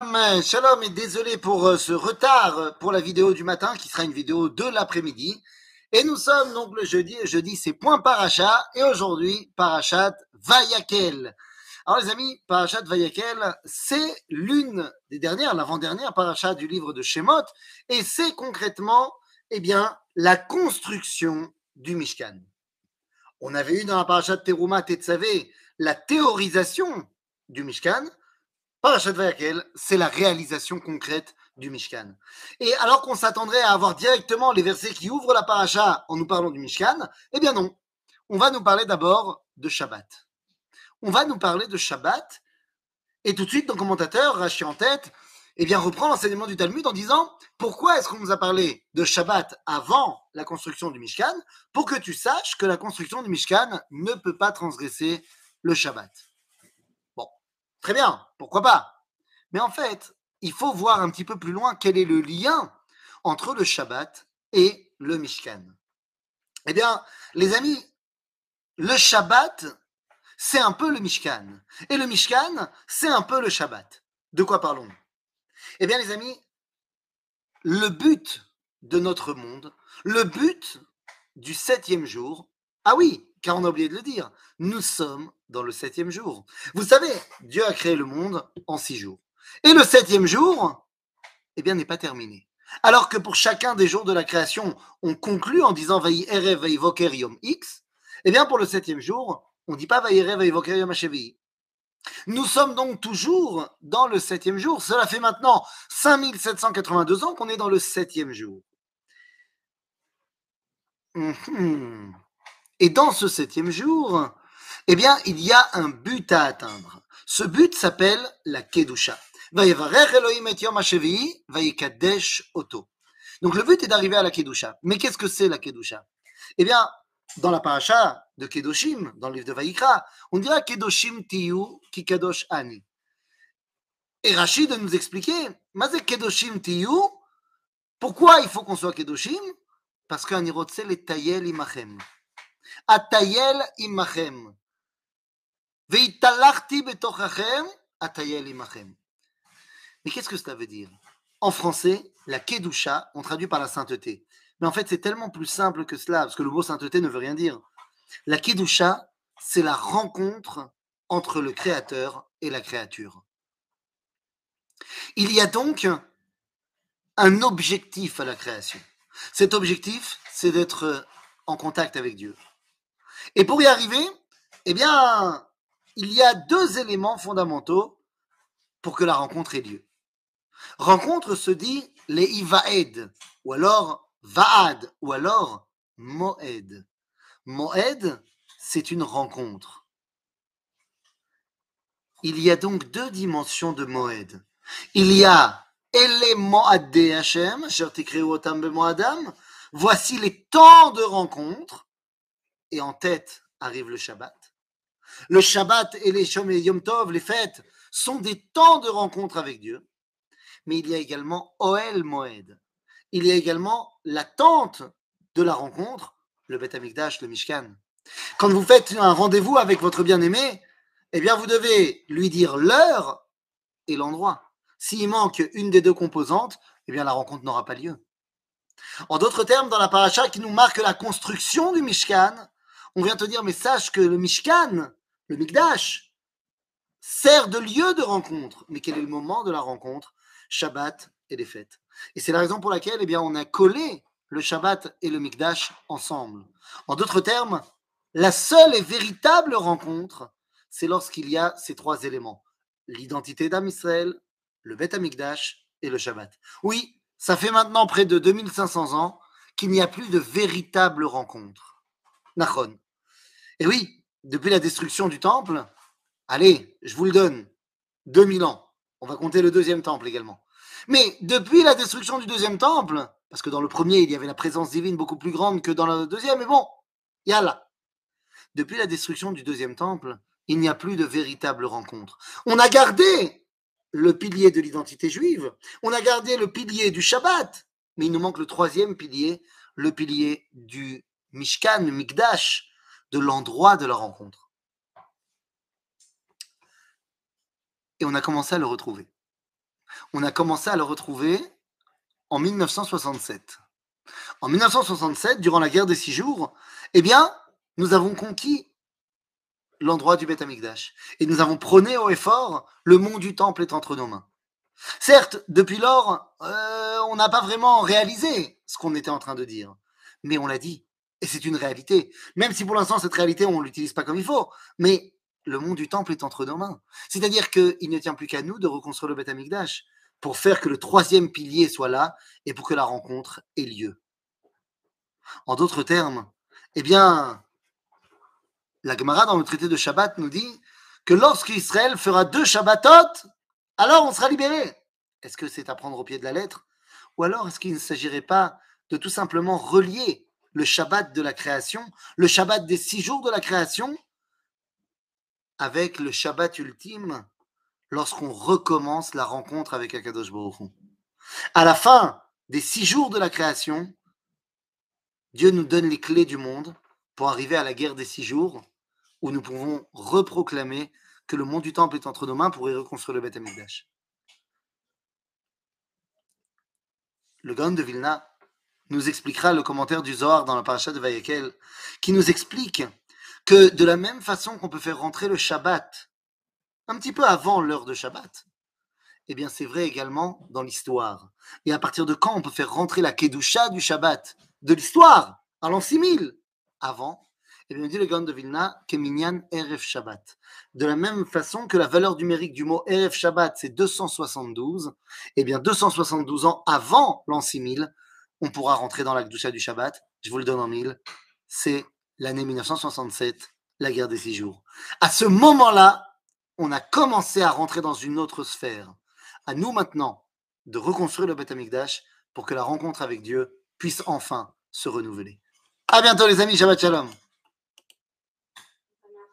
Shalom, et désolé pour euh, ce retard euh, pour la vidéo du matin qui sera une vidéo de l'après-midi. Et nous sommes donc le jeudi, et jeudi c'est point paracha et aujourd'hui parachat Vayakel. Alors les amis, parachat Vayakel, c'est l'une des dernières, l'avant-dernière parachat du livre de Shemot et c'est concrètement eh bien la construction du Mishkan. On avait eu dans la parachat Teruma Tetzavé la théorisation du Mishkan. Parachat Vayakel, c'est la réalisation concrète du Mishkan. Et alors qu'on s'attendrait à avoir directement les versets qui ouvrent la paracha en nous parlant du Mishkan, eh bien non. On va nous parler d'abord de Shabbat. On va nous parler de Shabbat. Et tout de suite, nos commentateurs, Rachi en tête, eh bien, reprend l'enseignement du Talmud en disant pourquoi est-ce qu'on nous a parlé de Shabbat avant la construction du Mishkan? Pour que tu saches que la construction du Mishkan ne peut pas transgresser le Shabbat. Bien, pourquoi pas Mais en fait, il faut voir un petit peu plus loin quel est le lien entre le Shabbat et le Mishkan. Eh bien, les amis, le Shabbat, c'est un peu le Mishkan. Et le Mishkan, c'est un peu le Shabbat. De quoi parlons-nous? Eh bien, les amis, le but de notre monde, le but du septième jour, ah oui, car on a oublié de le dire, nous sommes dans le septième jour. Vous savez, Dieu a créé le monde en six jours. Et le septième jour, eh bien, n'est pas terminé. Alors que pour chacun des jours de la création, on conclut en disant Vaï Erev Vaï Voker Yom X, eh bien, pour le septième jour, on ne dit pas Vaï Erev Vaï Voker Yom Hashevi. Nous sommes donc toujours dans le septième jour. Cela fait maintenant 5782 ans qu'on est dans le septième jour. Mhm. Et dans ce septième jour, eh bien, il y a un but à atteindre. Ce but s'appelle la Kedusha. Donc le but est d'arriver à la Kedusha. Mais qu'est-ce que c'est la Kedusha? Eh bien, dans la paracha de Kedoshim, dans le livre de Vayikra, on dira Kedoshim tiyu ki kadosh ani. Et Rachid nous expliquer, mais Kedoshim tiyu, pourquoi il faut qu'on soit Kedoshim? Parce qu'un irotse le tayel imachem. Betochachem, atayel imachem. Mais qu'est-ce que cela veut dire? En français, la Kedusha, on traduit par la sainteté. Mais en fait, c'est tellement plus simple que cela, parce que le mot sainteté ne veut rien dire. La Kedusha, c'est la rencontre entre le Créateur et la créature. Il y a donc un objectif à la création. Cet objectif, c'est d'être en contact avec Dieu. Et pour y arriver, eh bien, il y a deux éléments fondamentaux pour que la rencontre ait lieu. Rencontre se dit les ivaed, ou alors vaad, ou alors moed. Moed, c'est une rencontre. Il y a donc deux dimensions de moed. Il y a Ele Moade Hashem, Adam. Voici les temps de rencontre. Et en tête arrive le Shabbat. Le Shabbat et les Shom Yom Tov, les fêtes, sont des temps de rencontre avec Dieu. Mais il y a également Oel Moed. Il y a également l'attente de la rencontre, le Beth Amikdash, le Mishkan. Quand vous faites un rendez-vous avec votre bien-aimé, eh bien, vous devez lui dire l'heure et l'endroit. S'il manque une des deux composantes, eh bien, la rencontre n'aura pas lieu. En d'autres termes, dans la paracha qui nous marque la construction du Mishkan, on vient te dire, mais sache que le Mishkan, le Mikdash, sert de lieu de rencontre. Mais quel est le moment de la rencontre? Shabbat et les fêtes. Et c'est la raison pour laquelle eh bien, on a collé le Shabbat et le Mikdash ensemble. En d'autres termes, la seule et véritable rencontre, c'est lorsqu'il y a ces trois éléments. L'identité d'Am Israël, le Beth Amikdash et le Shabbat. Oui, ça fait maintenant près de 2500 ans qu'il n'y a plus de véritable rencontre. Nachon. Et oui, depuis la destruction du temple, allez, je vous le donne, 2000 ans. On va compter le deuxième temple également. Mais depuis la destruction du deuxième temple, parce que dans le premier, il y avait la présence divine beaucoup plus grande que dans le deuxième, mais bon, yalla. Depuis la destruction du deuxième temple, il n'y a plus de véritable rencontre. On a gardé le pilier de l'identité juive, on a gardé le pilier du Shabbat, mais il nous manque le troisième pilier, le pilier du Mishkan, Mikdash, de l'endroit de la rencontre. Et on a commencé à le retrouver. on a commencé à le retrouver en 1967. En 1967, durant la guerre des six jours, eh bien, nous avons conquis l'endroit du Beth Amikdash. Et nous avons prôné haut et fort, le mont du temple est entre nos mains. Certes, depuis lors, euh, on n'a pas vraiment réalisé ce qu'on était en train de dire. Mais on l'a dit. Et c'est une réalité. Même si pour l'instant, cette réalité, on ne l'utilise pas comme il faut. Mais le mont du temple est entre nos mains. C'est-à-dire qu'il ne tient plus qu'à nous de reconstruire le Beth Amikdash pour faire que le troisième pilier soit là et pour que la rencontre ait lieu. En d'autres termes, eh bien, la Gemara dans le traité de Shabbat nous dit que lorsqu'Israël fera deux Shabbatot, alors on sera libéré. Est-ce que c'est à prendre au pied de la lettre? Ou alors est-ce qu'il ne s'agirait pas de tout simplement relier le Shabbat de la création, le Shabbat des six jours de la création, avec le Shabbat ultime lorsqu'on recommence la rencontre avec Akadosh Baruch À la fin des six jours de la création, Dieu nous donne les clés du monde pour arriver à la guerre des six jours, où nous pouvons reproclamer que le monde du temple est entre nos mains pour y reconstruire le Beth Amikdash. Le Gaon de Vilna nous expliquera le commentaire du Zohar dans la paracha de Vayekel, qui nous explique que de la même façon qu'on peut faire rentrer le Shabbat un petit peu avant l'heure de Shabbat, eh bien c'est vrai également dans l'histoire. Et à partir de quand on peut faire rentrer la Kedusha du Shabbat de l'histoire, à l'an 6000, avant et bien, dit le Gaon de Vilna, Keminyan Erev Shabbat. De la même façon que la valeur numérique du mot Erev Shabbat, c'est 272, et bien 272 ans avant l'an 6000, on pourra rentrer dans la Gdusha du Shabbat. Je vous le donne en mille. C'est l'année 1967, la guerre des six jours. À ce moment-là, on a commencé à rentrer dans une autre sphère. À nous maintenant de reconstruire le Beth Amikdash pour que la rencontre avec Dieu puisse enfin se renouveler. À bientôt les amis, Shabbat Shalom.